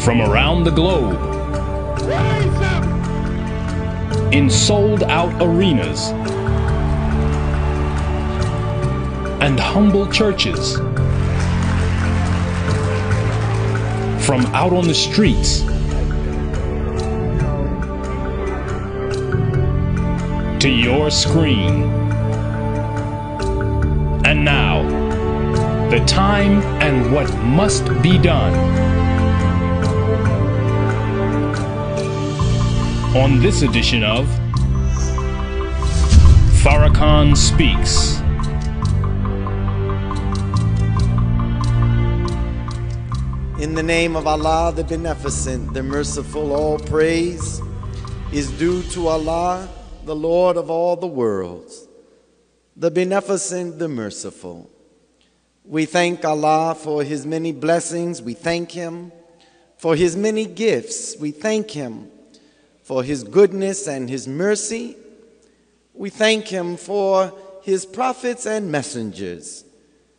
from around the globe in sold out arenas and humble churches from out on the streets to your screen. And now, the time and what must be done. On this edition of Farrakhan Speaks. In the name of Allah, the Beneficent, the Merciful, all praise is due to Allah, the Lord of all the worlds, the Beneficent, the Merciful. We thank Allah for His many blessings. We thank Him for His many gifts. We thank Him for His goodness and His mercy. We thank Him for His prophets and messengers,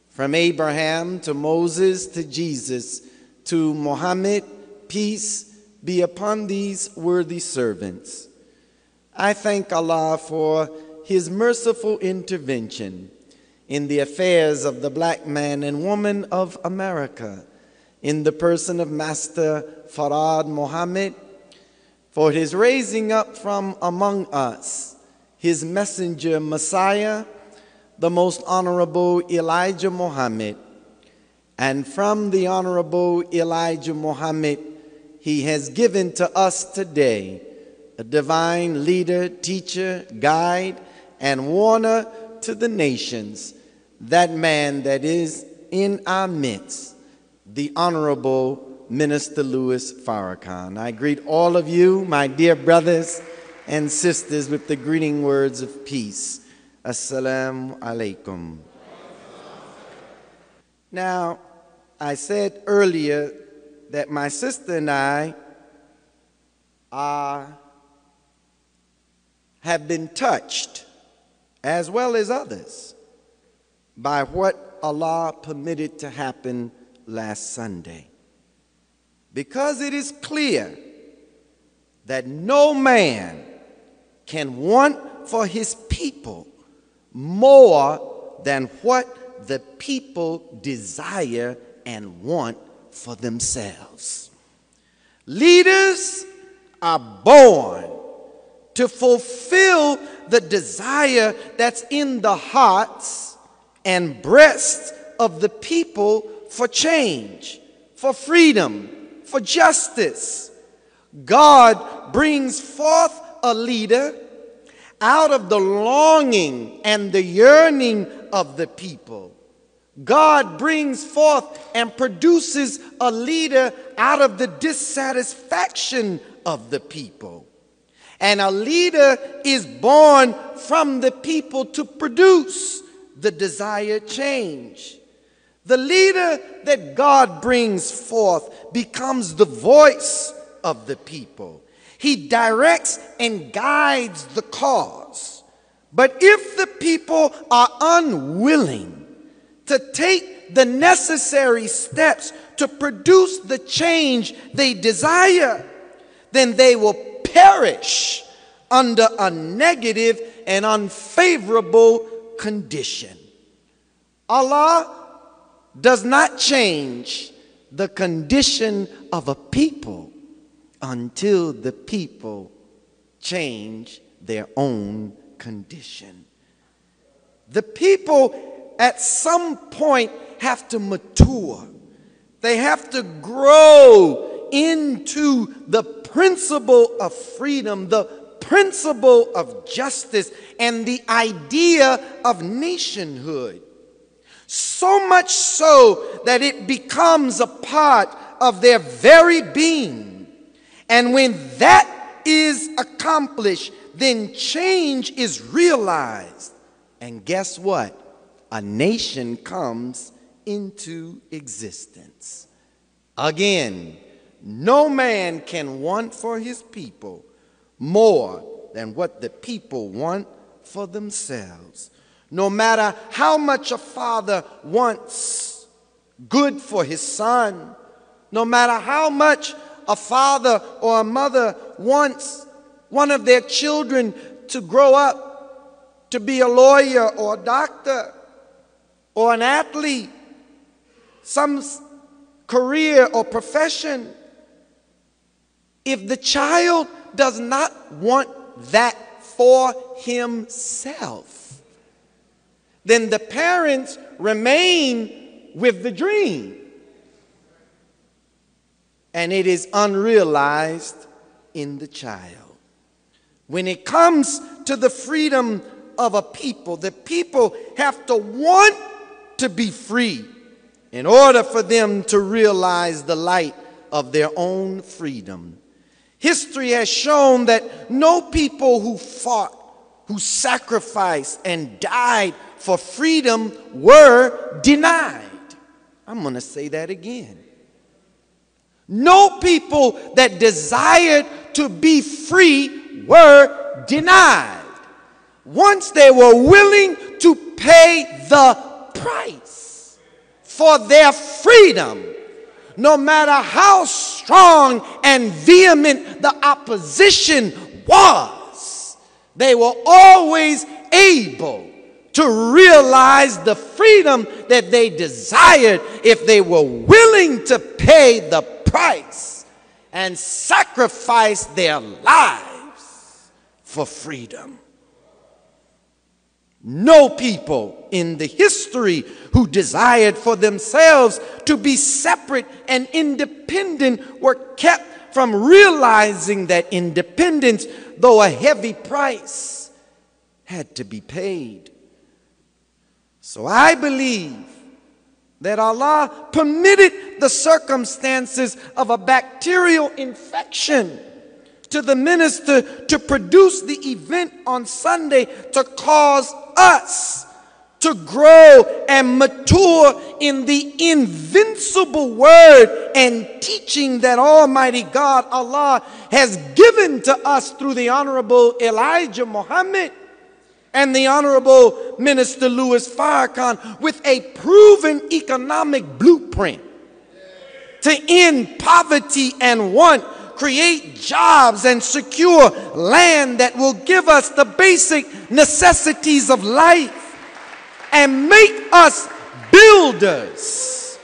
from Abraham to Moses to Jesus to Muhammad, peace be upon these worthy servants. I thank Allah for His merciful intervention in the affairs of the black man and woman of America, in the person of Master Fard Muhammad, for His raising up from among us His messenger Messiah, the most honorable Elijah Muhammad. And from the Honorable Elijah Muhammad, he has given to us today a divine leader, teacher, guide, and warner to the nations, that man that is in our midst, the Honorable Minister Louis Farrakhan. I greet all of you, my dear brothers and sisters, with the greeting words of peace. Assalamu alaikum. Now, I said earlier that my sister and I are, have been touched, as well as others, by what Allah permitted to happen last Sunday. Because it is clear that no man can want for his people more than what the people desire and want for themselves. Leaders are born to fulfill the desire that's in the hearts and breasts of the people for change, for freedom, for justice. God brings forth a leader out of the longing and the yearning of the people God brings forth and produces a leader out of the dissatisfaction of the people. And a leader is born from the people to produce the desired change. The leader that God brings forth becomes the voice of the people. He directs and guides the cause. But if the people are unwilling, to take the necessary steps to produce the change they desire, then they will perish under a negative and unfavorable condition. Allah does not change the condition of a people until the people change their own condition. The people at some point have to mature. They have to grow into the principle of freedom, the principle of justice, and the idea of nationhood. So much so that it becomes a part of their very being. And when that is accomplished, then change is realized. And guess what? a nation comes into existence. Again, no man can want for his people more than what the people want for themselves. No matter how much a father wants good for his son, no matter how much a father or a mother wants one of their children to grow up to be a lawyer or a doctor or an athlete, some career or profession, if the child does not want that for himself, then the parents remain with the dream. And it is unrealized in the child. When it comes to the freedom of a people, the people have to want to be free in order for them to realize the light of their own freedom. History has shown that no people who fought, who sacrificed, and died for freedom were denied. I'm going to say that again. No people that desired to be free were denied once they were willing to pay the price for their freedom no matter how strong and vehement the opposition was, they were always able to realize the freedom that they desired if they were willing to pay the price and sacrifice their lives for freedom. No people in the history who desired for themselves to be separate and independent were kept from realizing that independence, though a heavy price, had to be paid. So I believe that Allah permitted the circumstances of a bacterial infection to the minister to produce the event on Sunday to cause us to grow and mature in the invincible word and teaching that Almighty God, Allah, has given to us through the Honorable Elijah Muhammad and the Honorable Minister Louis Farrakhan with a proven economic blueprint to end poverty and want create jobs and secure land that will give us the basic necessities of life and make us builders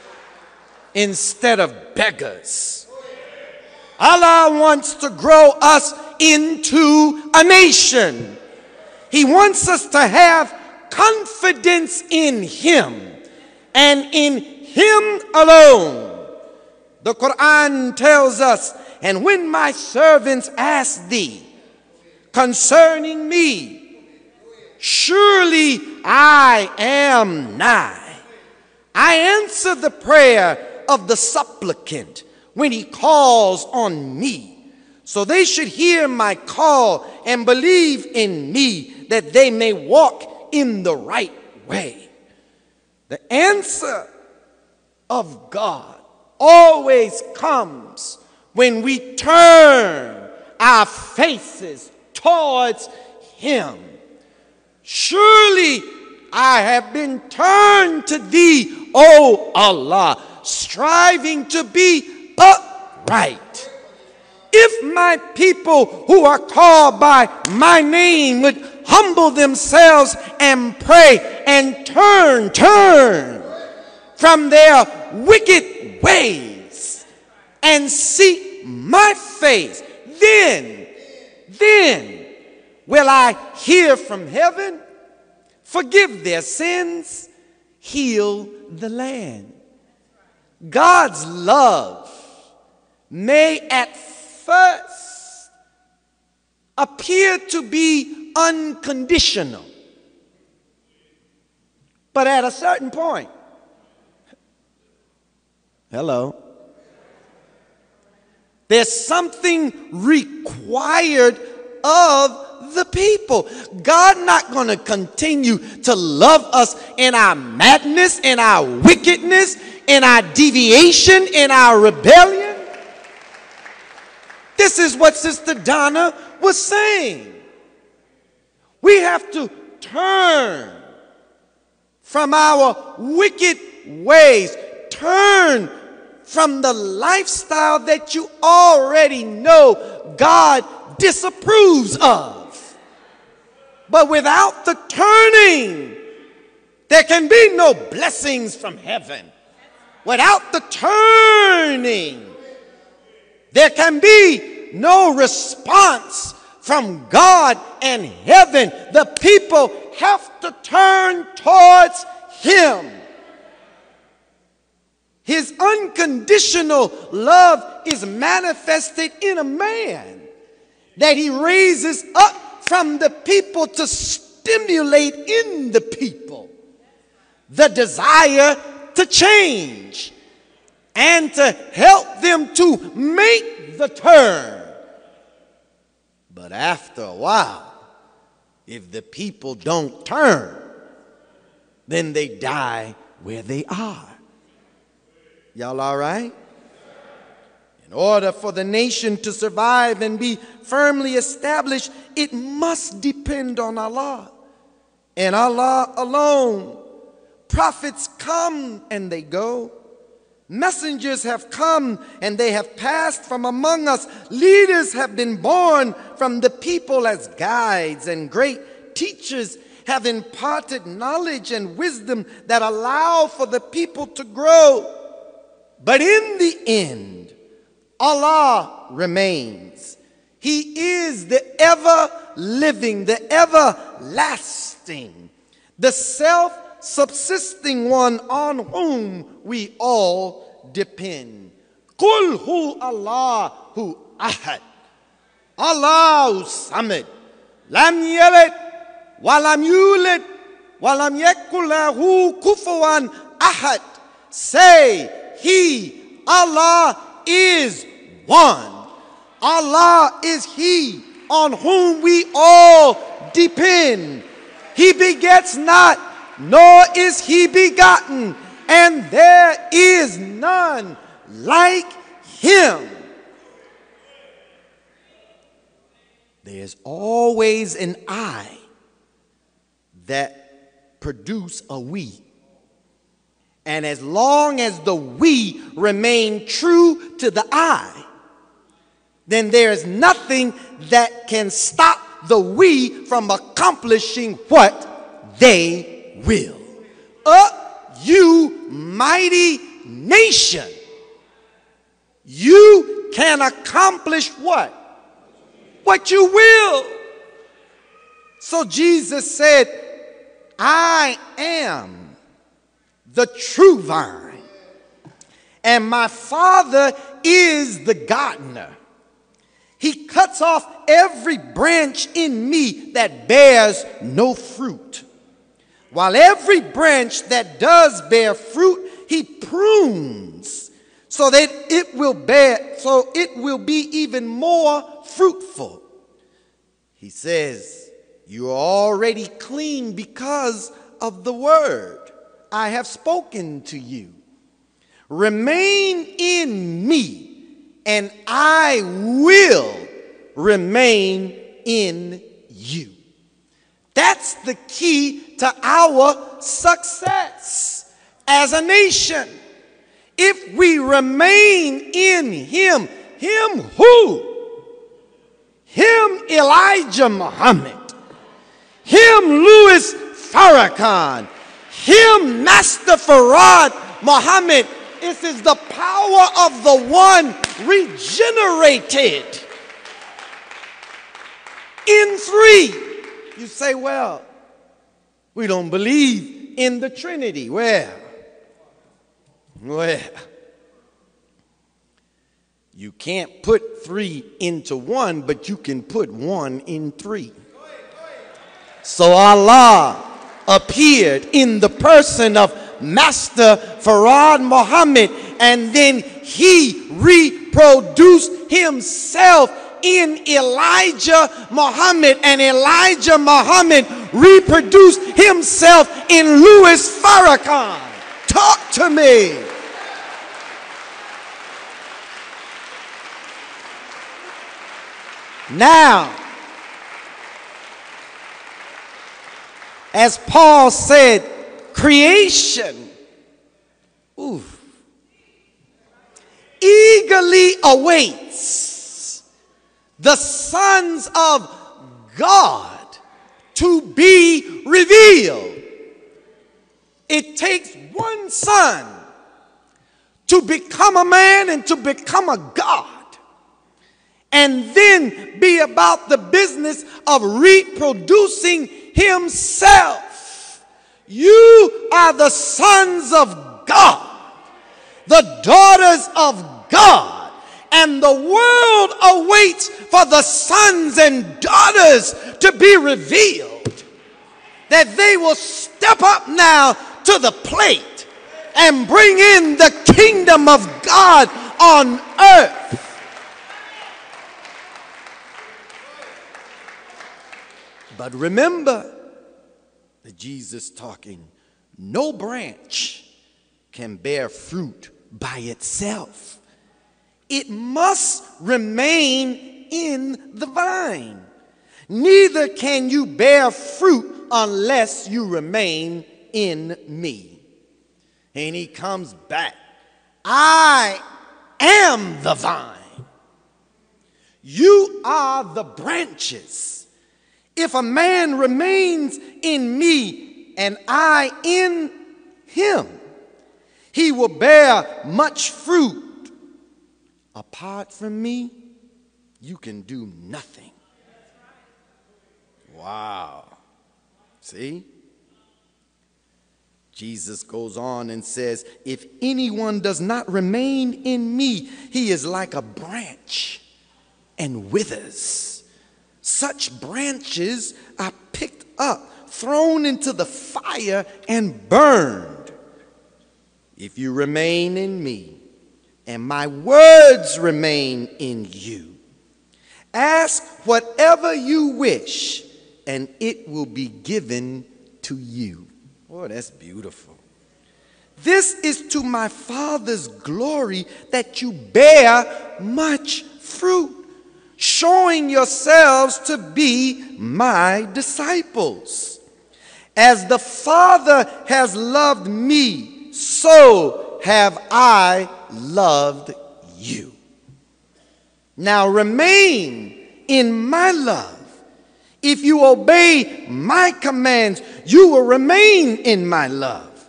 instead of beggars. Allah wants to grow us into a nation. He wants us to have confidence in Him and in Him alone. The Quran tells us and when my servants ask thee concerning me, surely I am nigh. I answer the prayer of the supplicant when he calls on me. So they should hear my call and believe in me that they may walk in the right way. The answer of God always comes when we turn our faces towards Him. Surely I have been turned to Thee, O Allah, striving to be upright. If my people who are called by my name would humble themselves and pray and turn, turn from their wicked ways and seek my face, then, then will I hear from heaven, forgive their sins, heal the land. God's love may at first appear to be unconditional, but at a certain point, hello there's something required of the people. God not going to continue to love us in our madness, in our wickedness, in our deviation, in our rebellion. This is what Sister Donna was saying. We have to turn from our wicked ways, turn from the lifestyle that you already know God disapproves of. But without the turning, there can be no blessings from heaven. Without the turning, there can be no response from God and heaven. The people have to turn towards Him. His unconditional love is manifested in a man that he raises up from the people to stimulate in the people the desire to change and to help them to make the turn. But after a while, if the people don't turn, then they die where they are. Y'all all right? In order for the nation to survive and be firmly established, it must depend on Allah and Allah alone. Prophets come and they go. Messengers have come and they have passed from among us. Leaders have been born from the people as guides, and great teachers have imparted knowledge and wisdom that allow for the people to grow. But in the end, Allah remains. He is the ever living, the everlasting, the self subsisting one on whom we all depend. Qul hu Allahu ahad. Allahu samad. Lam yalid walam yulid walam yakul lahu kufuwan ahad. Say, he, Allah, is one. Allah is He on whom we all depend. He begets not, nor is He begotten, and there is none like Him. There's always an I that produce a we. And as long as the we remain true to the I, then there is nothing that can stop the we from accomplishing what they will. Up, you mighty nation, you can accomplish what? What you will. So Jesus said, I am the true vine, and my Father is the gardener. He cuts off every branch in me that bears no fruit, while every branch that does bear fruit, he prunes so that it will bear, so it will be even more fruitful. He says, You are already clean because of the word I have spoken to you. Remain in me, and I will remain in you. That's the key to our success as a nation. If we remain in Him, Him who? Him Elijah Muhammad, Him Louis Farrakhan, Him Master Fard Muhammad. This is the power of the one regenerated in three. You say, well, we don't believe in the Trinity. Well, well, you can't put three into one, but you can put one in three. So Allah appeared in the person of Master Fard Muhammad, and then he reproduced himself in Elijah Muhammad, and Elijah Muhammad reproduced himself in Louis Farrakhan. Talk to me. Now, as Paul said, creation, eagerly awaits the sons of God to be revealed. It takes one son to become a man and to become a God and then be about the business of reproducing himself. You are the sons of God, the daughters of God, and the world awaits for the sons and daughters to be revealed. That they will step up now to the plate and bring in the kingdom of God on earth. But remember that Jesus talking, no branch can bear fruit by itself. It must remain in the vine. Neither can you bear fruit unless you remain in me. And he comes back. I am the vine. You are the branches. If a man remains in me and I in him, he will bear much fruit. Apart from me, you can do nothing. Wow. See? Jesus goes on and says, If anyone does not remain in me, he is like a branch and withers. Such branches are picked up, thrown into the fire, and burned. If you remain in me, and my words remain in you, ask whatever you wish, and it will be given to you. Oh, that's beautiful. This is to my Father's glory that you bear much fruit showing yourselves to be my disciples. As the Father has loved me, so have I loved you. Now remain in my love. If you obey my commands, you will remain in my love,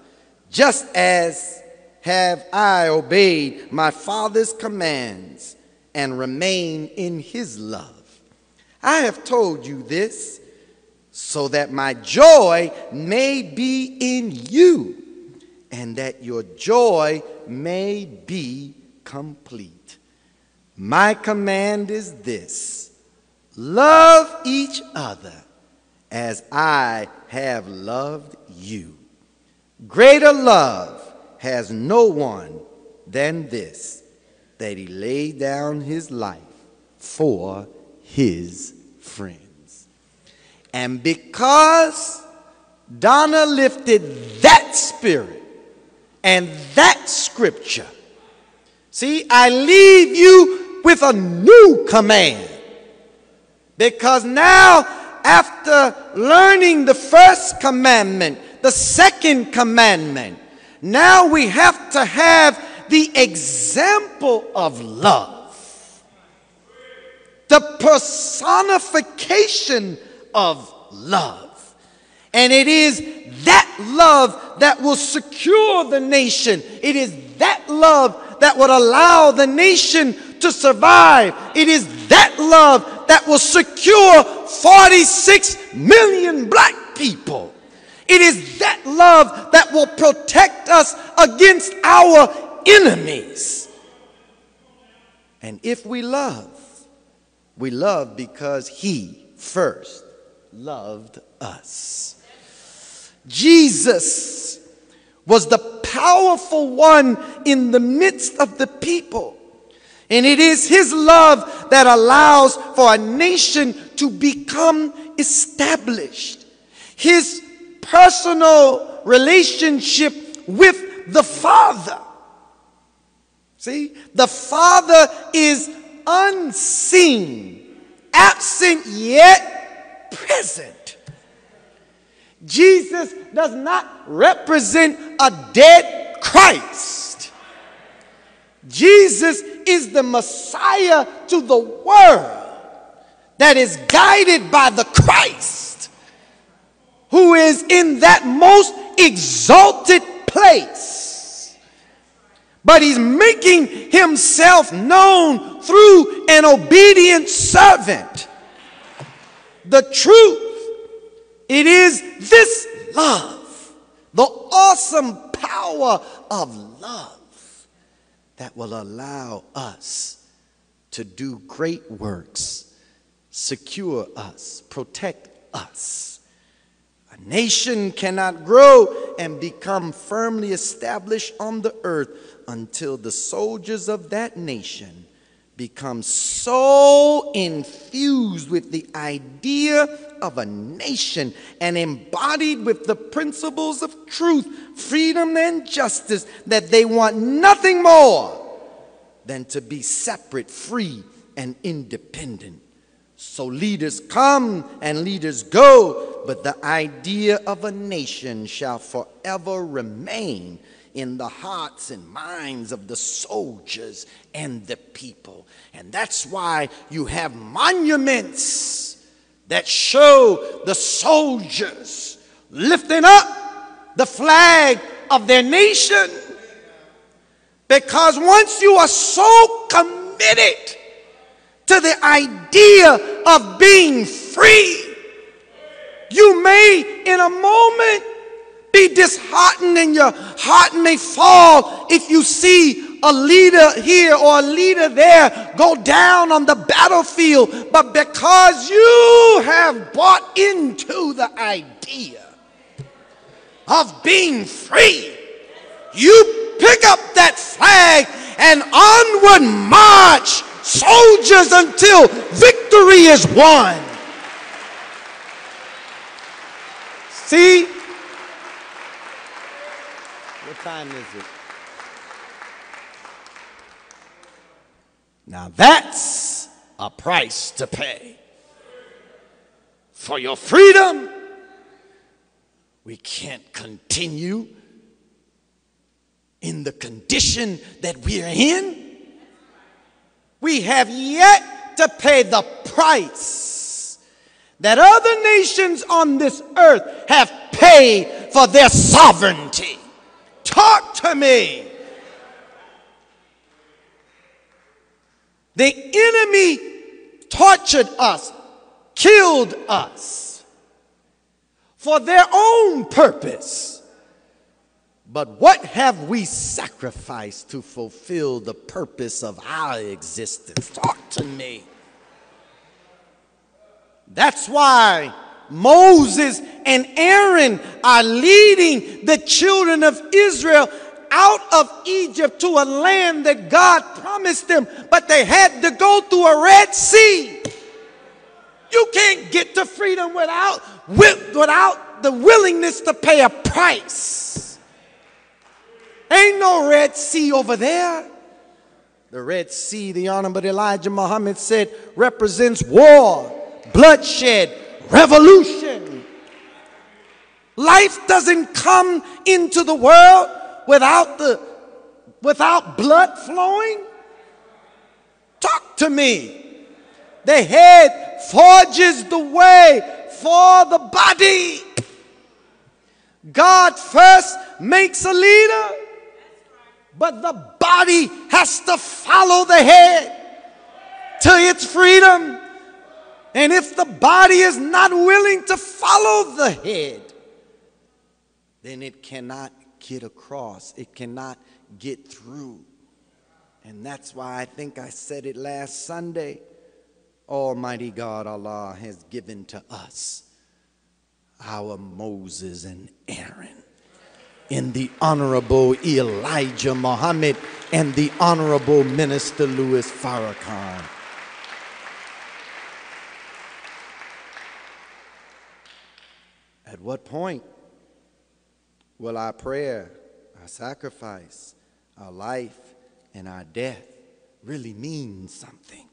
just as have I obeyed my Father's commands and remain in his love. I have told you this so that my joy may be in you and that your joy may be complete. My command is this love each other as I have loved you. Greater love has no one than this that he laid down his life for his friends. And because Donna lifted that spirit and that scripture, see, I leave you with a new command. Because now, after learning the first commandment, the second commandment, now we have to have the example of love, the personification of love. And it is that love that will secure the nation. It is that love that would allow the nation to survive. It is that love that will secure 46 million black people. It is that love that will protect us against our enemies. And if we love, we love because He first loved us. Jesus was the powerful one in the midst of the people. And it is His love that allows for a nation to become established. His personal relationship with the Father See, the Father is unseen, absent yet present. Jesus does not represent a dead Christ. Jesus is the Messiah to the world that is guided by the Christ who is in that most exalted place. But he's making himself known through an obedient servant. The truth, it is this love, the awesome power of love that will allow us to do great works, secure us, protect us. A nation cannot grow and become firmly established on the earth until the soldiers of that nation become so infused with the idea of a nation and embodied with the principles of truth, freedom, and justice that they want nothing more than to be separate, free, and independent. So leaders come and leaders go, but the idea of a nation shall forever remain in the hearts and minds of the soldiers and the people. And that's why you have monuments that show the soldiers lifting up the flag of their nation. Because once you are so committed to the idea of being free, you may, in a moment, be disheartened and your heart may fall if you see a leader here or a leader there go down on the battlefield. But because you have bought into the idea of being free, you pick up that flag and onward march soldiers until victory is won. See? What time is it? Now that's a price to pay. For your freedom, we can't continue in the condition that we're in. We have yet to pay the price that other nations on this earth have paid for their sovereignty. Talk to me. The enemy tortured us, killed us for their own purpose. But what have we sacrificed to fulfill the purpose of our existence? Talk to me. That's why Moses and Aaron are leading the children of Israel out of Egypt to a land that God promised them, but they had to go through a Red Sea. You can't get to freedom without, without the willingness to pay a price. Ain't no Red Sea over there. The Red Sea, the Honorable Elijah Muhammad said, represents war, bloodshed, revolution. Life doesn't come into the world without the without blood flowing. Talk to me. The head forges the way for the body. God first makes a leader, but the body has to follow the head to its freedom. And if the body is not willing to follow the head, then it cannot get across, it cannot get through. And that's why I think I said it last Sunday. Almighty God Allah has given to us our Moses and Aaron in the Honorable Elijah Muhammad and the Honorable Minister Louis Farrakhan. At what point will our prayer, our sacrifice, our life, and our death really mean something?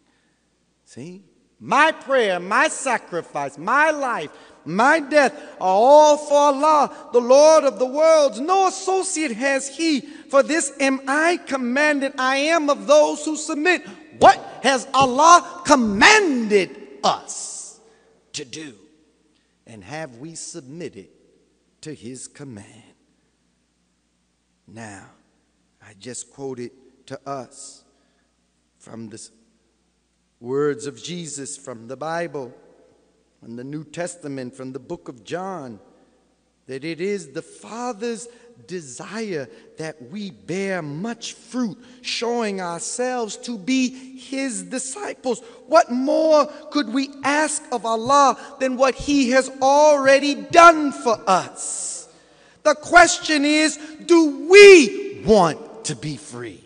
See? my prayer, my sacrifice, my life, my death are all for Allah, the Lord of the worlds. No associate has He. For this am I commanded. I am of those who submit. What has Allah commanded us to do? And have we submitted to His command? Now, I just quoted to us from the words of Jesus from the Bible in the New Testament from the book of John that it is the Father's desire that we bear much fruit, showing ourselves to be His disciples. What more could we ask of Allah than what He has already done for us? The question is do we want to be free?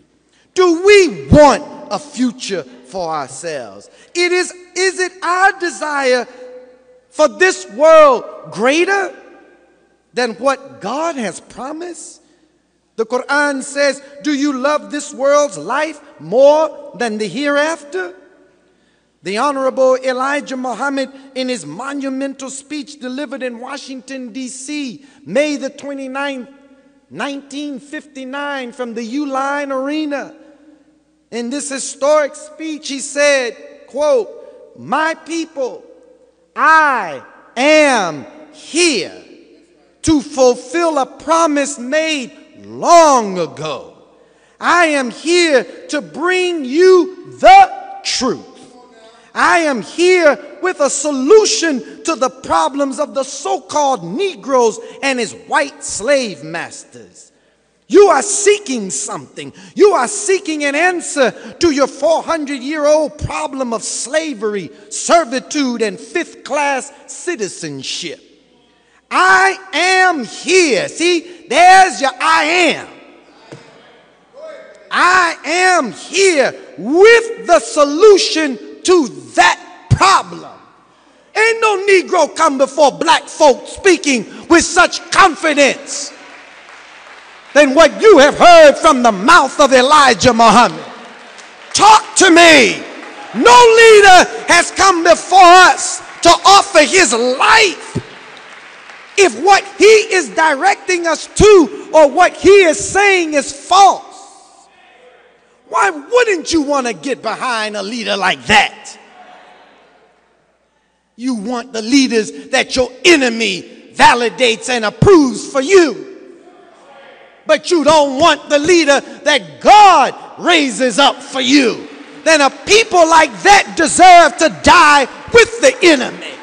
Do we want a future for ourselves? It is, is it our desire for this world greater than what God has promised? The Quran says, Do you love this world's life more than the hereafter? The Honorable Elijah Muhammad, in his monumental speech delivered in Washington, D.C., May the 29th, 1959, from the Uline Arena, in this historic speech, he said, quote, My people, I am here to fulfill a promise made long ago. I am here to bring you the truth. I am here with a solution to the problems of the so called Negroes and his white slave masters. You are seeking something. You are seeking an answer to your 400 year old problem of slavery, servitude, and fifth class citizenship. I am here. See, there's your I am. I am here with the solution to that problem. Ain't no Negro come before black folk speaking with such confidence than what you have heard from the mouth of Elijah Muhammad. Talk to me. No leader has come before us to offer his life. If what he is directing us to or what he is saying is false, why wouldn't you want to get behind a leader like that? You want the leaders that your enemy validates and approves for you but you don't want the leader that God raises up for you, then a people like that deserve to die with the enemy.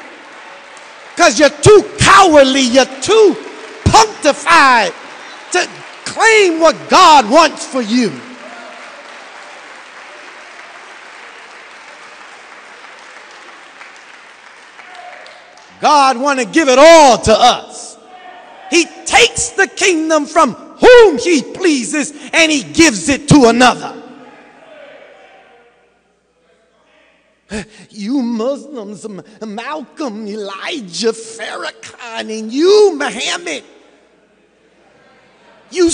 Because you're too cowardly, you're too punctified to claim what God wants for you. God want to give it all to us. He takes the kingdom from whom he pleases and he gives it to another. You Muslims, Malcolm, Elijah, Farrakhan, and you, Muhammad, you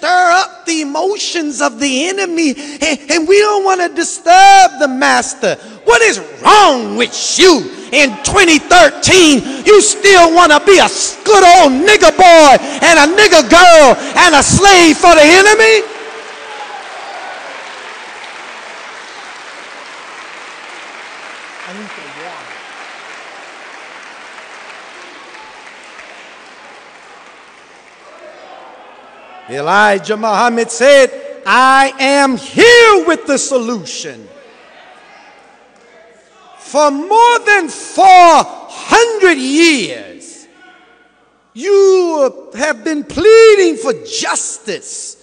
stir up the emotions of the enemy, and, and we don't want to disturb the master. What is wrong with you? in 2013, you still want to be a good old nigger boy and a nigger girl and a slave for the enemy? Elijah Muhammad said, I am here with the solution for more than 400 years, you have been pleading for justice,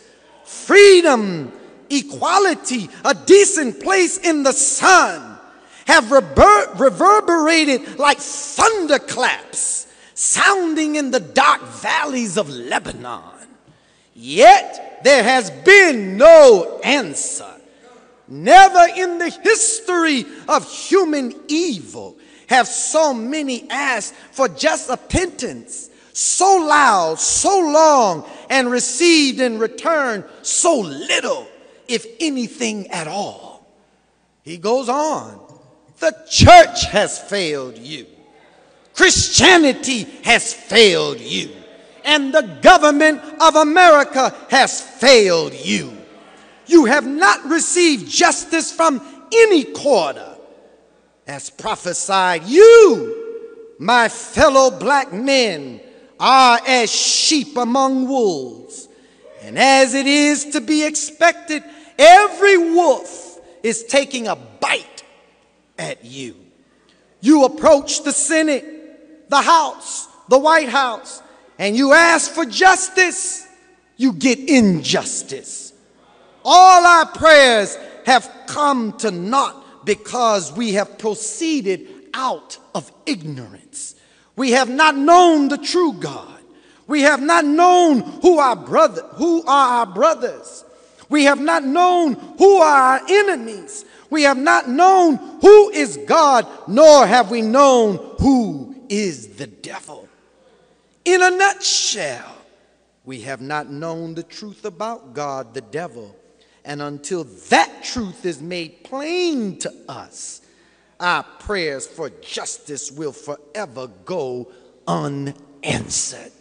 freedom, equality, a decent place in the sun, have rever- reverberated like thunderclaps sounding in the dark valleys of Lebanon. Yet there has been no answer. Never in the history of human evil have so many asked for just a penance so loud, so long, and received in return so little, if anything at all. He goes on The church has failed you. Christianity has failed you. And the government of America has failed you. You have not received justice from any quarter. As prophesied, you, my fellow black men, are as sheep among wolves. And as it is to be expected, every wolf is taking a bite at you. You approach the Senate, the House, the White House, and you ask for justice, you get injustice. All our prayers have come to naught because we have proceeded out of ignorance. We have not known the true God. We have not known who our brother, who are our brothers. We have not known who are our enemies. We have not known who is God, nor have we known who is the devil. In a nutshell, we have not known the truth about God, the devil. And until that truth is made plain to us, our prayers for justice will forever go unanswered.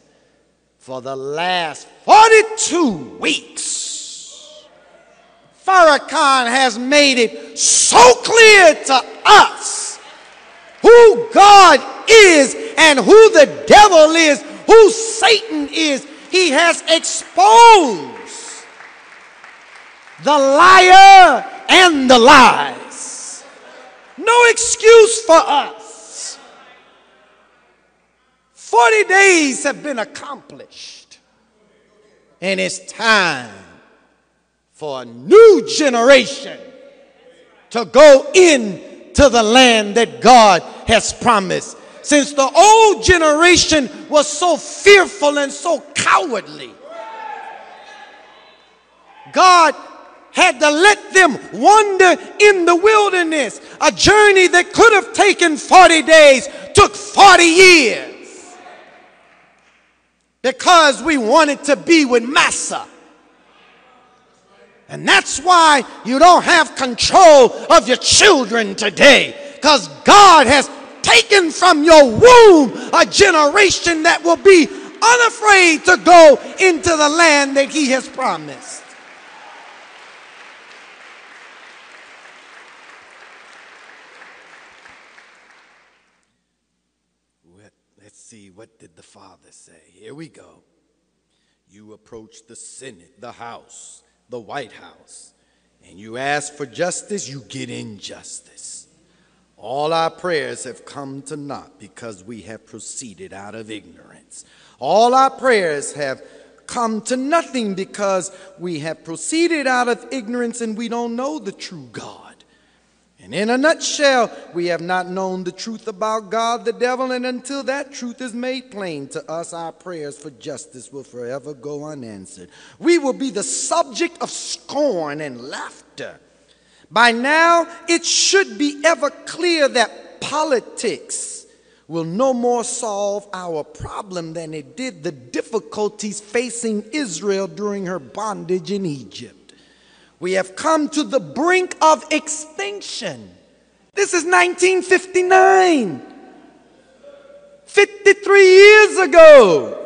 For the last 42 weeks, Farrakhan has made it so clear to us who God is and who the devil is, who Satan is. He has exposed the liar and the lies. No excuse for us. 40 days have been accomplished, and it's time for a new generation to go into the land that God has promised. Since the old generation was so fearful and so cowardly, God had to let them wander in the wilderness. A journey that could have taken 40 days took 40 years. Because we wanted to be with Massa. And that's why you don't have control of your children today. Because God has taken from your womb a generation that will be unafraid to go into the land that He has promised. Let's see, what did the Father say? Here we go. You approach the Senate, the House, the White House, and you ask for justice, you get injustice. All our prayers have come to naught because we have proceeded out of ignorance. All our prayers have come to nothing because we have proceeded out of ignorance and we don't know the true God. And in a nutshell, we have not known the truth about God, the devil, and until that truth is made plain to us, our prayers for justice will forever go unanswered. We will be the subject of scorn and laughter. By now, it should be ever clear that politics will no more solve our problem than it did the difficulties facing Israel during her bondage in Egypt. We have come to the brink of extinction. This is 1959. 53 years ago.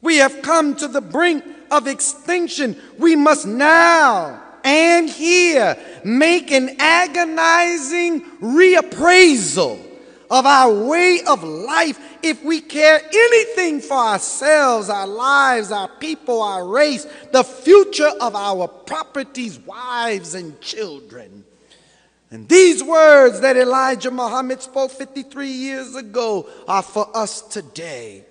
We have come to the brink of extinction. We must now and here make an agonizing reappraisal of our way of life if we care anything for ourselves, our lives, our people, our race, the future of our properties, wives, and children. And these words that Elijah Muhammad spoke 53 years ago are for us today.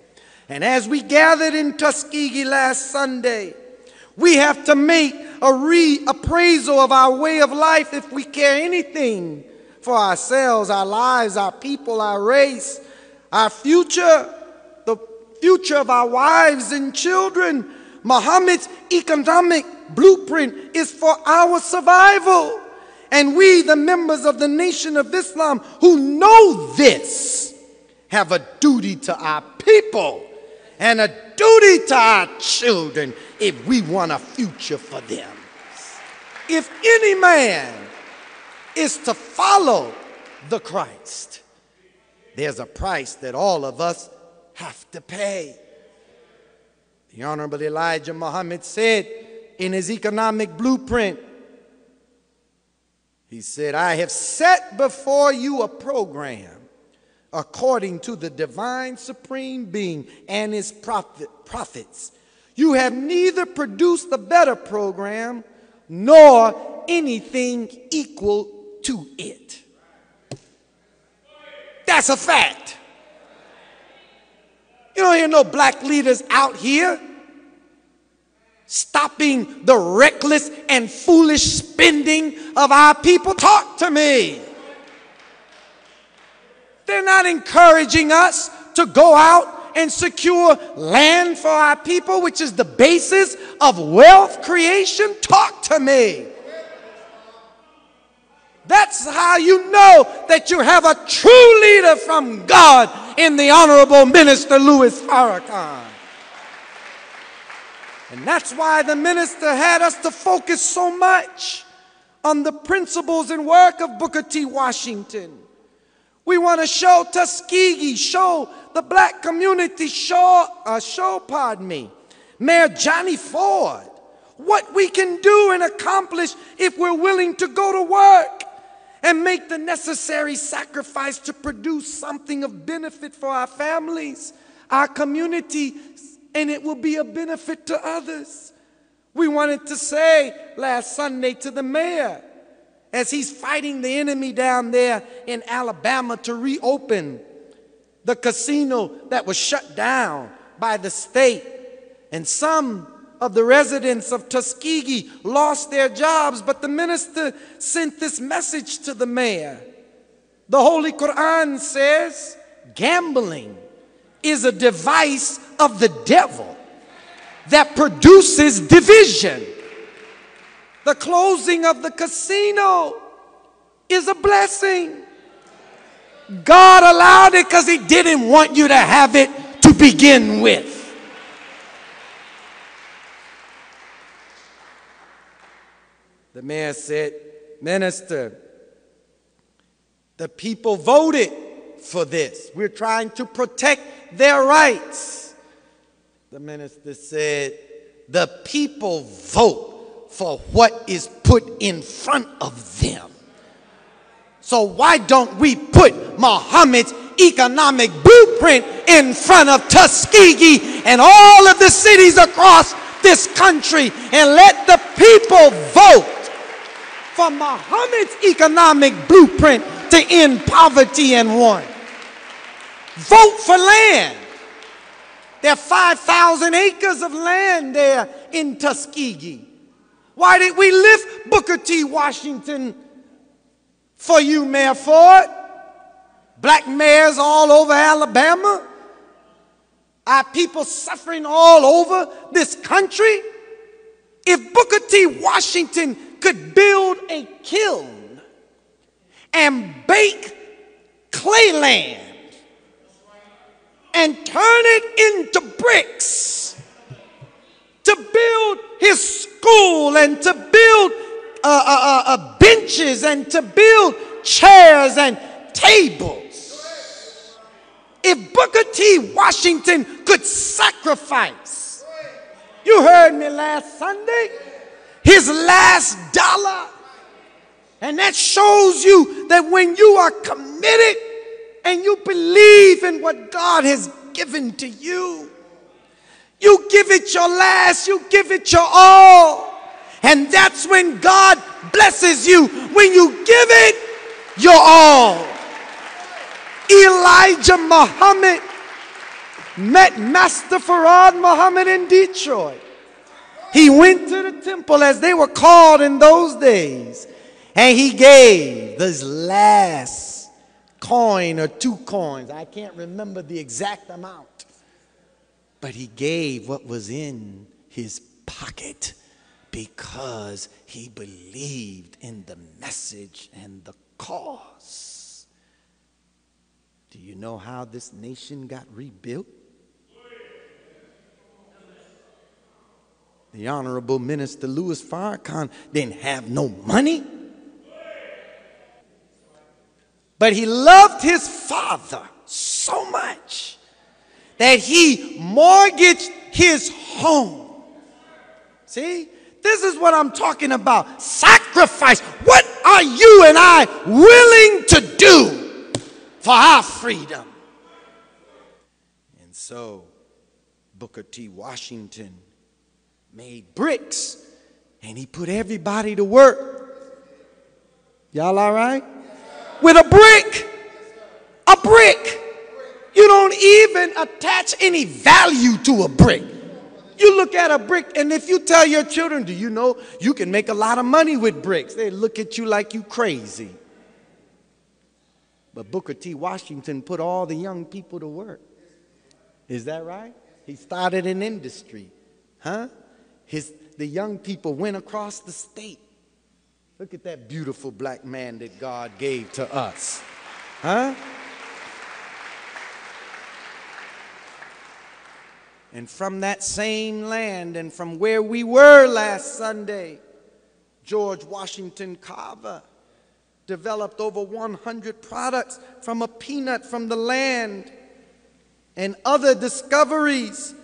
And as we gathered in Tuskegee last Sunday, we have to make a reappraisal of our way of life if we care anything for ourselves, our lives, our people, our race, our future, the future of our wives and children. Muhammad's economic blueprint is for our survival. And we, the members of the Nation of Islam who know this, have a duty to our people and a duty to our children if we want a future for them. If any man is to follow the Christ. There's a price that all of us have to pay. The Honorable Elijah Muhammad said in his economic blueprint, he said, I have set before you a program according to the divine supreme being and his prophet, prophets. You have neither produced a better program nor anything equal to it. That's a fact. You don't hear no black leaders out here stopping the reckless and foolish spending of our people. Talk to me. They're not encouraging us to go out and secure land for our people, which is the basis of wealth creation. Talk to me. That's how you know that you have a true leader from God in the Honorable Minister Louis Farrakhan. And that's why the minister had us to focus so much on the principles and work of Booker T. Washington. We want to show Tuskegee, show the black community, show, uh, show, pardon me, Mayor Johnny Ford, what we can do and accomplish if we're willing to go to work and make the necessary sacrifice to produce something of benefit for our families, our community, and it will be a benefit to others. We wanted to say last Sunday to the mayor, as he's fighting the enemy down there in Alabama to reopen the casino that was shut down by the state. And some of the residents of Tuskegee lost their jobs, but the minister sent this message to the mayor. The Holy Quran says gambling is a device of the devil that produces division. The closing of the casino is a blessing. God allowed it because He didn't want you to have it to begin with. The mayor said, Minister, the people voted for this. We're trying to protect their rights. The minister said, The people vote for what is put in front of them. So why don't we put Muhammad's economic blueprint in front of Tuskegee and all of the cities across this country and let the people vote for Muhammad's economic blueprint to end poverty and want. Vote for land. There are 5,000 acres of land there in Tuskegee. Why didn't we lift Booker T. Washington for you, Mayor Ford? Black mayors all over Alabama. Our people suffering all over this country. If Booker T. Washington could build a kiln and bake clay land and turn it into bricks to build his school and to build uh, uh, uh, uh benches and to build chairs and tables. If Booker T. Washington could sacrifice, you heard me last Sunday his last dollar. And that shows you that when you are committed and you believe in what God has given to you, you give it your last, you give it your all. And that's when God blesses you, when you give it your all. Elijah Muhammad met Master Fard Muhammad in Detroit. He went to the temple as they were called in those days, and he gave this last coin or two coins. I can't remember the exact amount, but he gave what was in his pocket because he believed in the message and the cause. Do you know how this nation got rebuilt? The Honorable Minister Louis Farrakhan didn't have no money. But he loved his father so much that he mortgaged his home. See? This is what I'm talking about. Sacrifice. What are you and I willing to do for our freedom? And so, Booker T. Washington made bricks and he put everybody to work. Y'all all right? With a brick. A brick. You don't even attach any value to a brick. You look at a brick, and if you tell your children, Do you know you can make a lot of money with bricks? They look at you like you crazy. But Booker T. Washington put all the young people to work. Is that right? He started an industry. Huh? His, the young people went across the state. Look at that beautiful black man that God gave to us. Huh? And from that same land and from where we were last Sunday, George Washington Carver developed over 100 products from a peanut from the land and other discoveries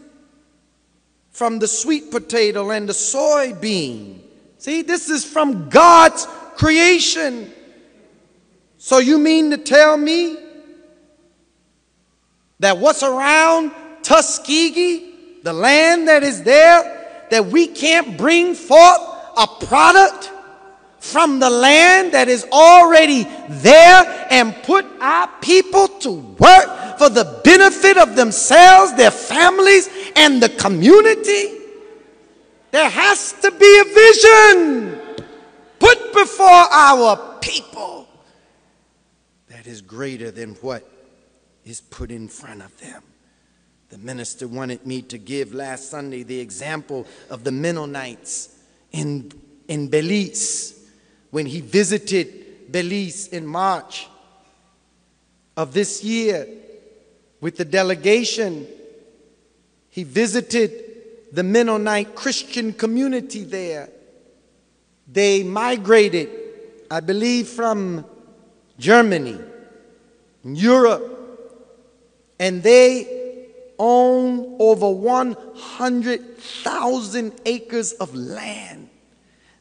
from the sweet potato and the soybean. See, this is from God's creation. So you mean to tell me that what's around Tuskegee, the land that is there, that we can't bring forth a product from the land that is already there and put our people to work for the benefit of themselves, their families, and the community? There has to be a vision put before our people that is greater than what is put in front of them. The minister wanted me to give last Sunday the example of the Mennonites in, in Belize when he visited Belize in March of this year with the delegation. He visited the Mennonite Christian community there. They migrated, I believe, from Germany, Europe, and they own over 100,000 acres of land.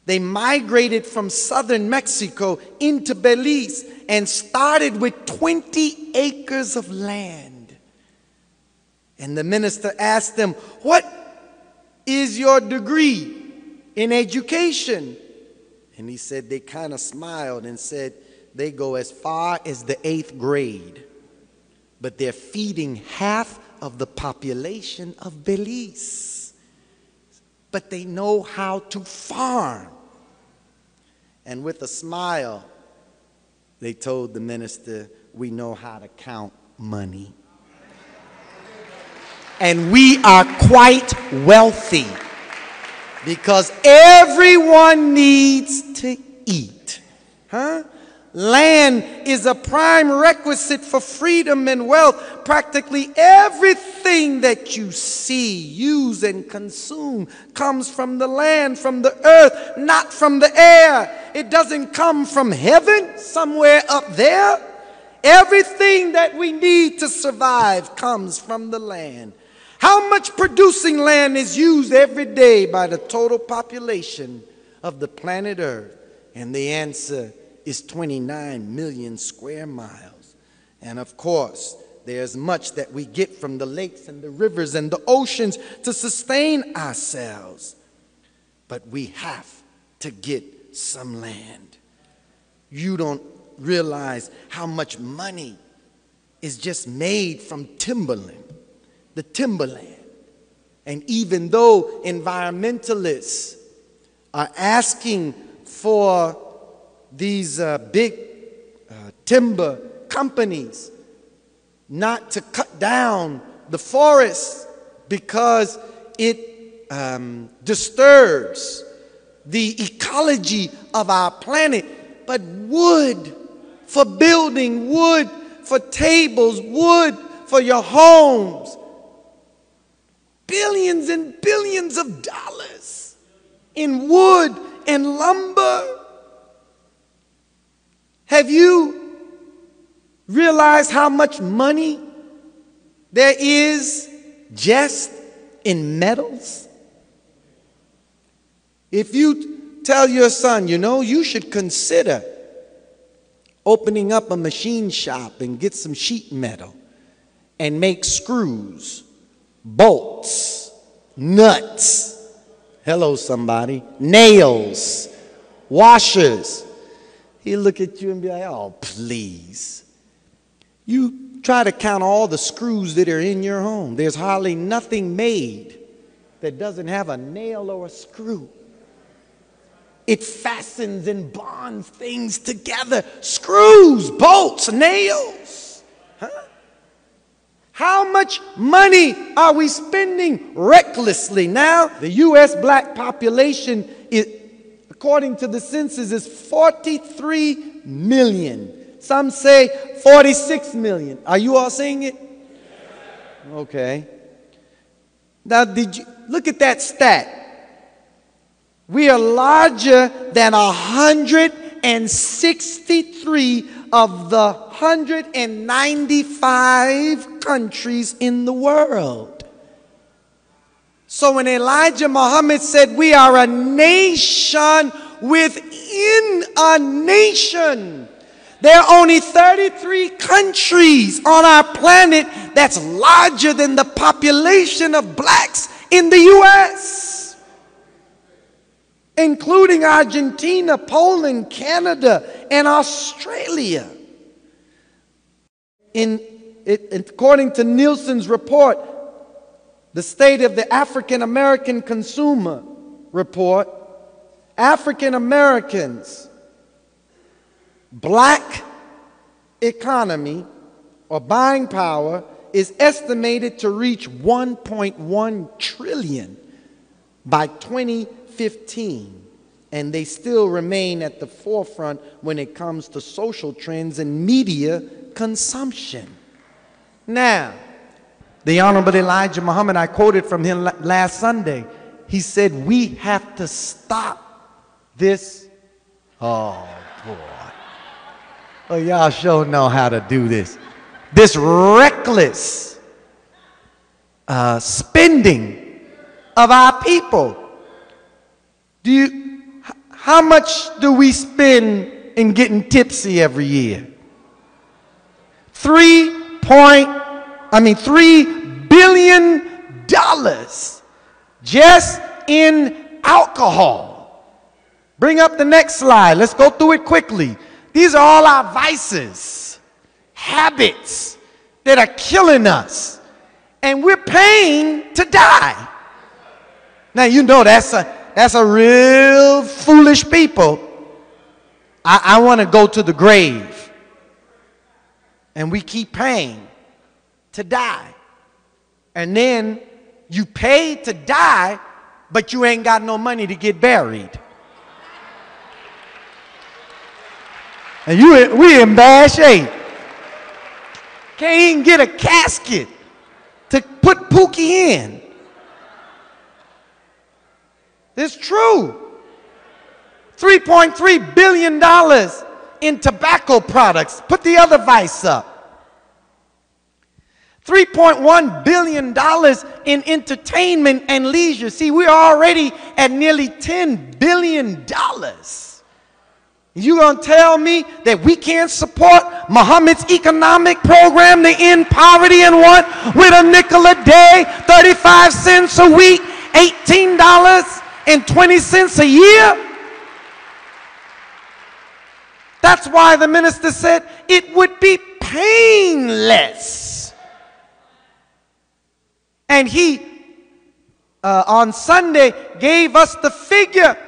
They migrated from southern Mexico into Belize and started with 20 acres of land. And the minister asked them, What is your degree in education? And he said, They kind of smiled and said, They go as far as the eighth grade, but they're feeding half of the population of Belize. But they know how to farm. And with a smile, they told the minister, We know how to count money. And we are quite wealthy because everyone needs to eat. Huh? Land is a prime requisite for freedom and wealth. Practically everything that you see, use, and consume comes from the land, from the earth, not from the air. It doesn't come from heaven, somewhere up there. Everything that we need to survive comes from the land. How much producing land is used every day by the total population of the planet Earth? And the answer is 29 million square miles. And of course, there's much that we get from the lakes and the rivers and the oceans to sustain ourselves. But we have to get some land. You don't realize how much money is just made from timberland, the timberland. And even though environmentalists are asking for these uh, big uh, timber companies not to cut down the forest because it um, disturbs the ecology of our planet. But wood for building, wood for tables, wood for your homes, billions and billions of dollars in wood and lumber have you realized how much money there is just in metals? If you tell your son, you know, you should consider opening up a machine shop and get some sheet metal and make screws, bolts, nuts. Hello, somebody. Nails, washers. He'll look at you and be like, oh, please. You try to count all the screws that are in your home. There's hardly nothing made that doesn't have a nail or a screw. It fastens and bonds things together screws, bolts, nails. Huh? How much money are we spending recklessly? Now, the U.S. black population, is, according to the census, is 43 million. Some say 46 million. Are you all seeing it? Okay. Now, did you look at that stat? We are larger than 163 of the 195 countries in the world. So when Elijah Muhammad said, We are a nation within a nation, there are only 33 countries on our planet that's larger than the population of blacks in the U.S including Argentina, Poland, Canada, and Australia. In, it, according to Nielsen's report, the State of the African American Consumer report, African Americans, black economy or buying power is estimated to reach 1.1 trillion by 2015 and they still remain at the forefront when it comes to social trends and media consumption. Now, the Honorable Elijah Muhammad, I quoted from him last Sunday. He said, We have to stop this. Oh, boy. Oh, y'all sure know how to do this. This reckless uh, spending of our people. Do you, how much do we spend in getting tipsy every year? Three point, I mean, three billion dollars just in alcohol. Bring up the next slide. Let's go through it quickly. These are all our vices, habits that are killing us, and we're paying to die. Now, you know that's a that's a real foolish people. I, I want to go to the grave. And we keep paying to die. And then you pay to die, but you ain't got no money to get buried. And you, we in bad shape. Can't even get a casket to put Pookie in. It's true. $3.3 billion in tobacco products. Put the other vice up. $3.1 billion in entertainment and leisure. See, we're already at nearly $10 billion. You gonna tell me that we can't support Muhammad's economic program to end poverty and want with a nickel a day, 35 cents a week, $18.20 a year? That's why the minister said it would be painless. And he, uh, on Sunday, gave us the figure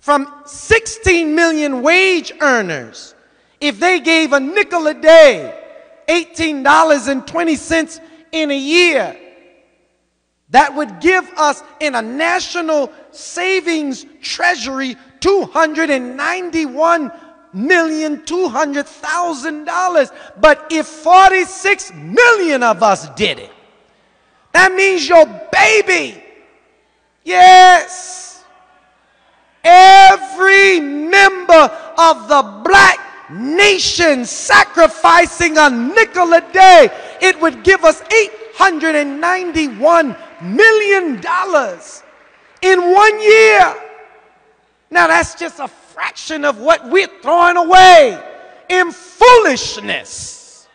from 16 million wage earners. If they gave a nickel a day, $18.20 in a year, that would give us in a national savings treasury $291 million, $200,000. But if 46 million of us did it, that means your baby, yes, every member of the black nation sacrificing a nickel a day, it would give us $891 million in one year. Now, that's just a fraction of what we're throwing away in foolishness.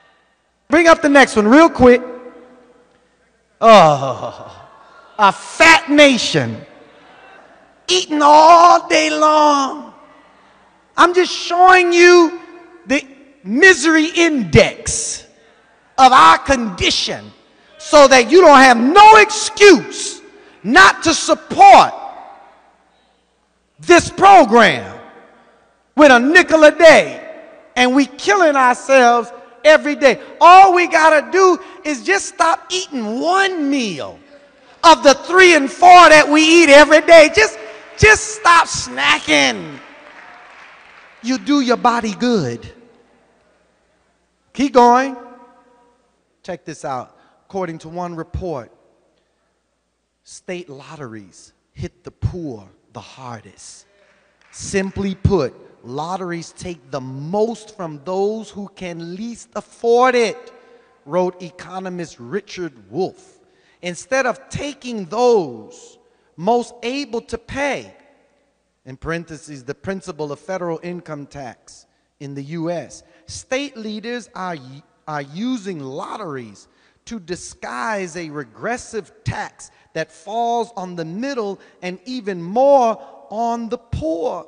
Bring up the next one real quick. Oh, a fat nation eating all day long. I'm just showing you the misery index of our condition so that you don't have no excuse not to support this program with a nickel a day and we killing ourselves every day. All we got to do is just stop eating one meal of the three and four that we eat every day. Just, just stop snacking. You do your body good. Keep going. Check this out. According to one report, state lotteries hit the poor the hardest. Simply put, lotteries take the most from those who can least afford it, wrote economist Richard Wolff. Instead of taking those most able to pay, in parentheses, the principle of federal income tax in the U.S., state leaders are, are using lotteries to disguise a regressive tax that falls on the middle and even more on the poor.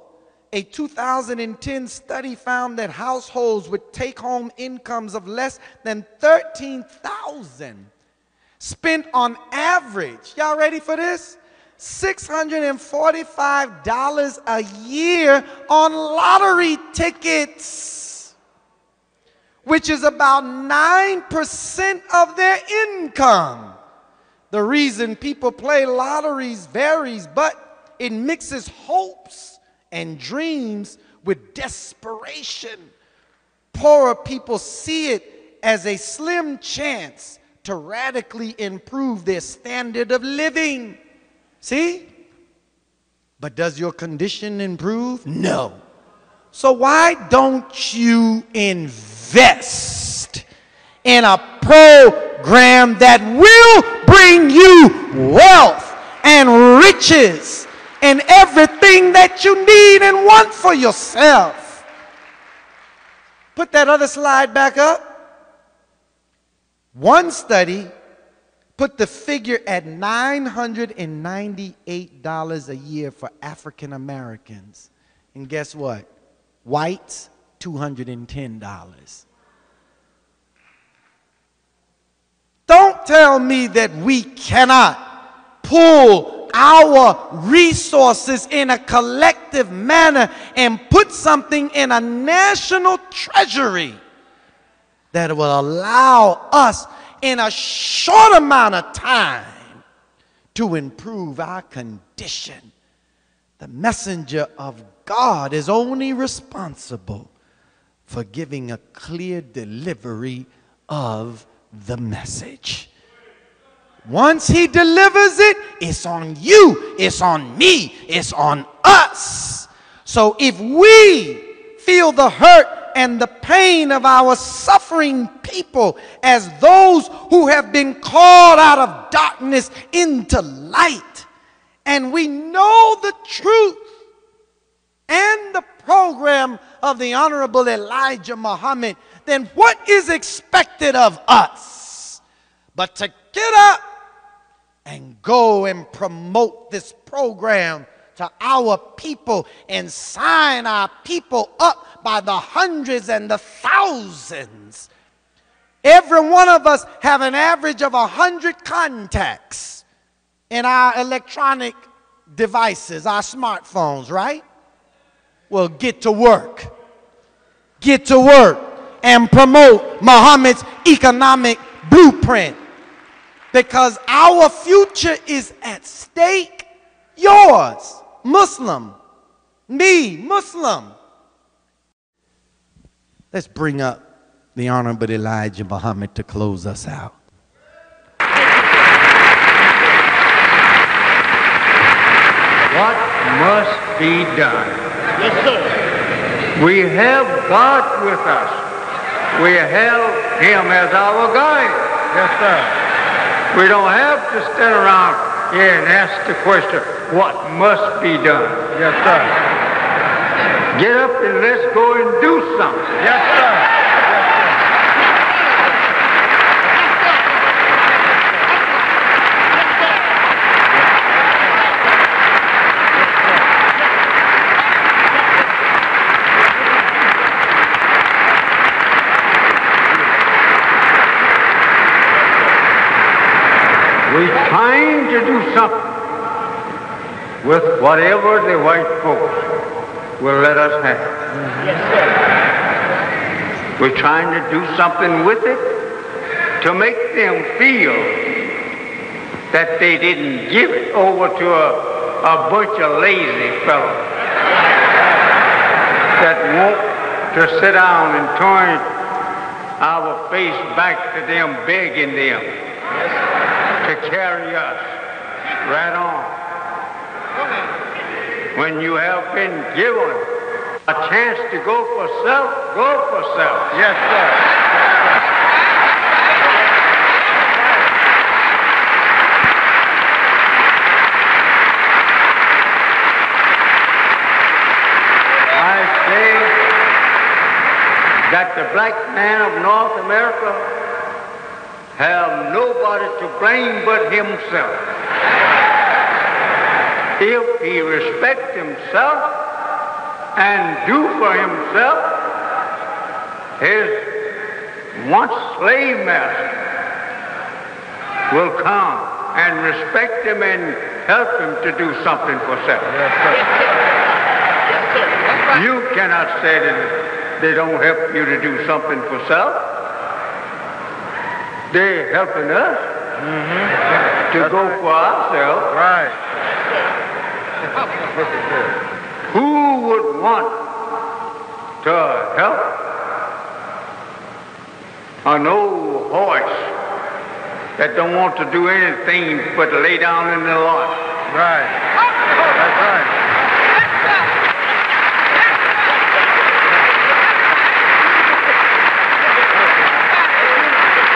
A 2010 study found that households with take home incomes of less than 13,000 spent on average, y'all ready for this? $645 a year on lottery tickets, which is about 9% of their income. The reason people play lotteries varies, but it mixes hopes and dreams with desperation. Poorer people see it as a slim chance to radically improve their standard of living. See? But does your condition improve? No. So why don't you invest in a program that will bring you wealth and riches and everything that you need and want for yourself. Put that other slide back up. One study put the figure at $998 a year for African Americans. And guess what? Whites, $210. Don't tell me that we cannot pull our resources in a collective manner and put something in a national treasury that will allow us in a short amount of time to improve our condition. The messenger of God is only responsible for giving a clear delivery of the message. Once he delivers it, it's on you, it's on me, it's on us. So if we feel the hurt and the pain of our suffering people as those who have been called out of darkness into light, and we know the truth and the program of the Honorable Elijah Muhammad, then what is expected of us? But to get up and go and promote this program to our people and sign our people up by the hundreds and the thousands. Every one of us have an average of a hundred contacts in our electronic devices, our smartphones, right? Well, get to work. Get to work and promote Muhammad's economic blueprint because our future is at stake. Yours, Muslim, me, Muslim. Let's bring up the Honorable Elijah Muhammad to close us out. What must be done? Yes, sir. We have God with us. We have Him as our guide. Yes, sir. We don't have to stand around here and ask the question, what must be done? Yes, sir. Get up and let's go and do something. Yes, sir. We're do something with whatever the white folks will let us have. We're trying to do something with it to make them feel that they didn't give it over to a, a bunch of lazy fellows that want to sit down and turn our face back to them, begging them to carry us right on. When you have been given a chance to go for self, go for self. Yes, sir. I say that the black man of North America have nobody to blame but himself. If he respect himself and do for himself, his once slave master will come and respect him and help him to do something for self. You cannot say that they don't help you to do something for self. They're helping us mm-hmm. to go for ourselves. Right. Who would want to help an old horse that don't want to do anything but lay down in the lot? Right. That's right.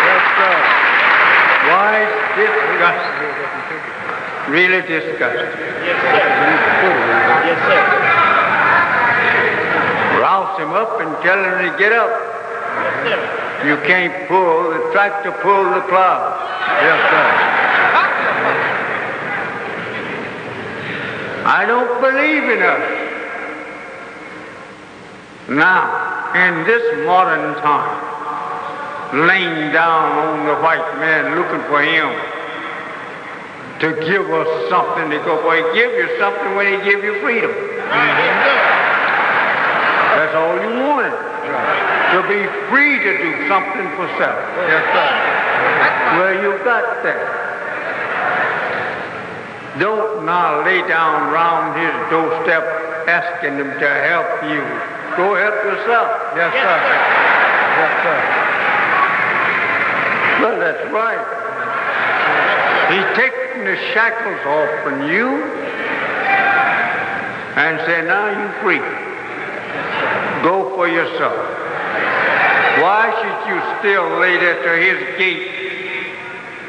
Yes, sir. Why disgusting? Yes, sir. Rouse him up and tell him to get up. Yes, sir. You can't pull the tractor, pull the plow. Yes, sir. I don't believe in us. Now, in this modern time, laying down on the white man looking for him to give us something to go for. He give you something when he give you freedom. Mm-hmm. That's all you wanted. To be free to do something for self. Yes, sir. Well, you got that. Don't now lay down round his doorstep asking him to help you. Go help yourself. Yes, sir. Yes, sir. Well, that's right. He's the shackles off from you and say, now you free. Go for yourself. Why should you still lay there to his gate?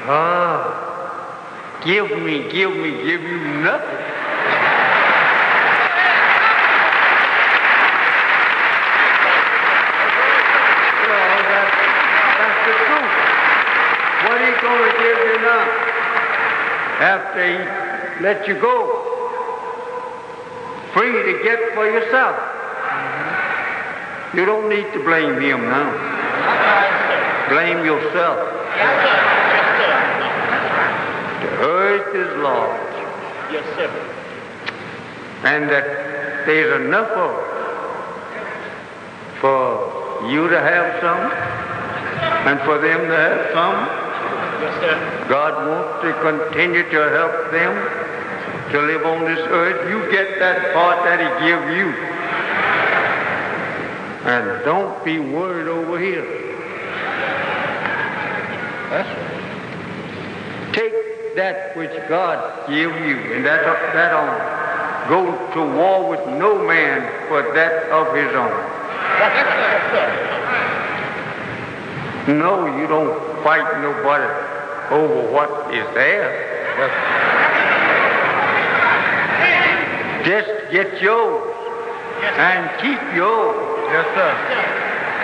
Ah, give me, give me, give you nothing. Well, that's, that's the truth. What are you going to give you now? After he let you go. Free to get for yourself. You don't need to blame him now. Blame yourself. The earth is large. Yes, sir. And that there's enough of it for you to have some and for them to have some. Yes, sir. God wants to continue to help them to live on this earth. You get that part that He give you. And don't be worried over here. That's right. Take that which God give you, and that, that on. go to war with no man for that of his own. No, you don't fight nobody over what is theirs. Just get yours and keep yours Yes, sir.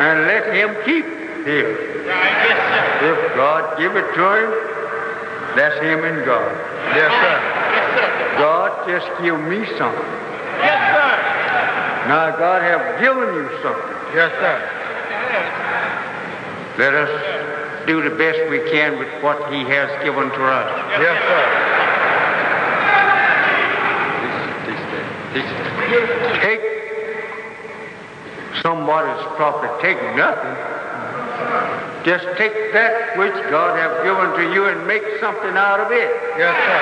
and let him keep his. If God give it to him, that's him and God. Yes, sir. Yes, sir. God just give me something. Yes, sir. Now God have given you something. Yes, sir. Let us do the best we can with what he has given to us. Yes, sir. Take somebody's property, take nothing. Just take that which God have given to you and make something out of it. Yes, sir.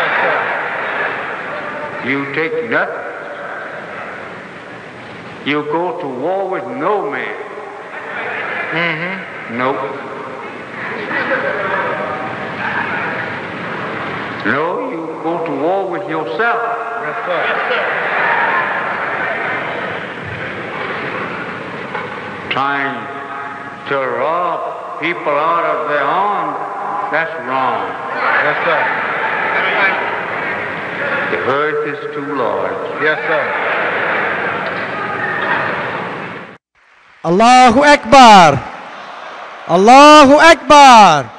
Yes, sir. You take nothing. You go to war with no man. Mm-hmm. Nope. No, you go to war with yourself. Yes, sir. Trying to rob people out of their arms, that's wrong. Yes, sir. The earth is too large. Yes, sir. Allahu Akbar. Allahu Akbar.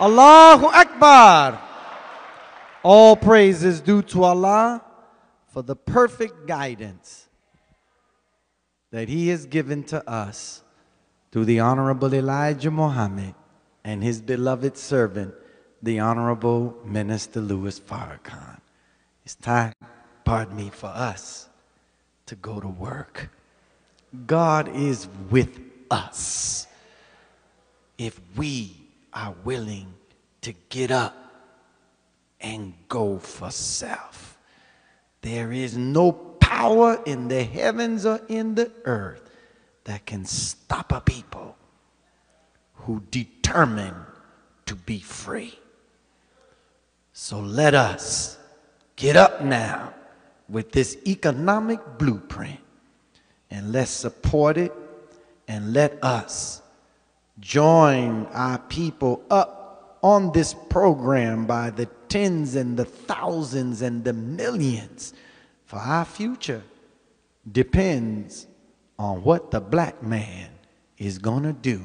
Allahu Akbar. All praise is due to Allah for the perfect guidance that He has given to us through the Honorable Elijah Muhammad and His beloved servant, the Honorable Minister Louis Farrakhan. It's time, pardon me, for us to go to work. God is with us if we are willing to get up and go for self. There is no power in the heavens or in the earth that can stop a people who determine to be free. So let us get up now with this economic blueprint and let's support it and let us join our people up on this program by the tens and the thousands and the millions for our future depends on what the black man is going to do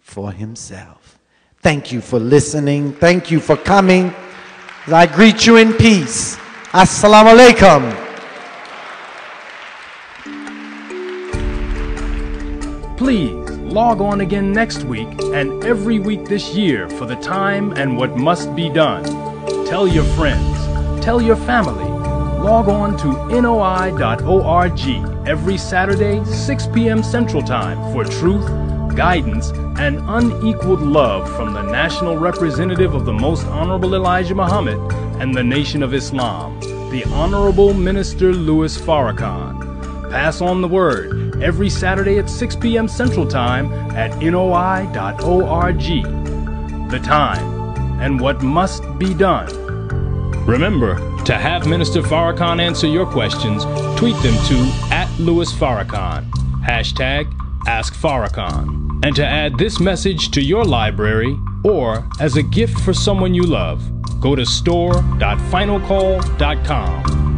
for himself. Thank you for listening. Thank you for coming. I greet you in peace. Assalamu alaikum. Please log on again next week and every week this year for the time and what must be done. Tell your friends, tell your family. Log on to noi.org every Saturday, 6 p.m. Central Time for truth, guidance, and unequaled love from the national representative of the Most Honorable Elijah Muhammad and the Nation of Islam, the Honorable Minister Louis Farrakhan. Pass on the word every Saturday at 6 p.m. Central Time at noi.org. The time and what must be done. Remember, to have Minister Farrakhan answer your questions, tweet them to at Louis Farrakhan, hashtag Ask Farrakhan. And to add this message to your library or as a gift for someone you love, go to store.finalcall.com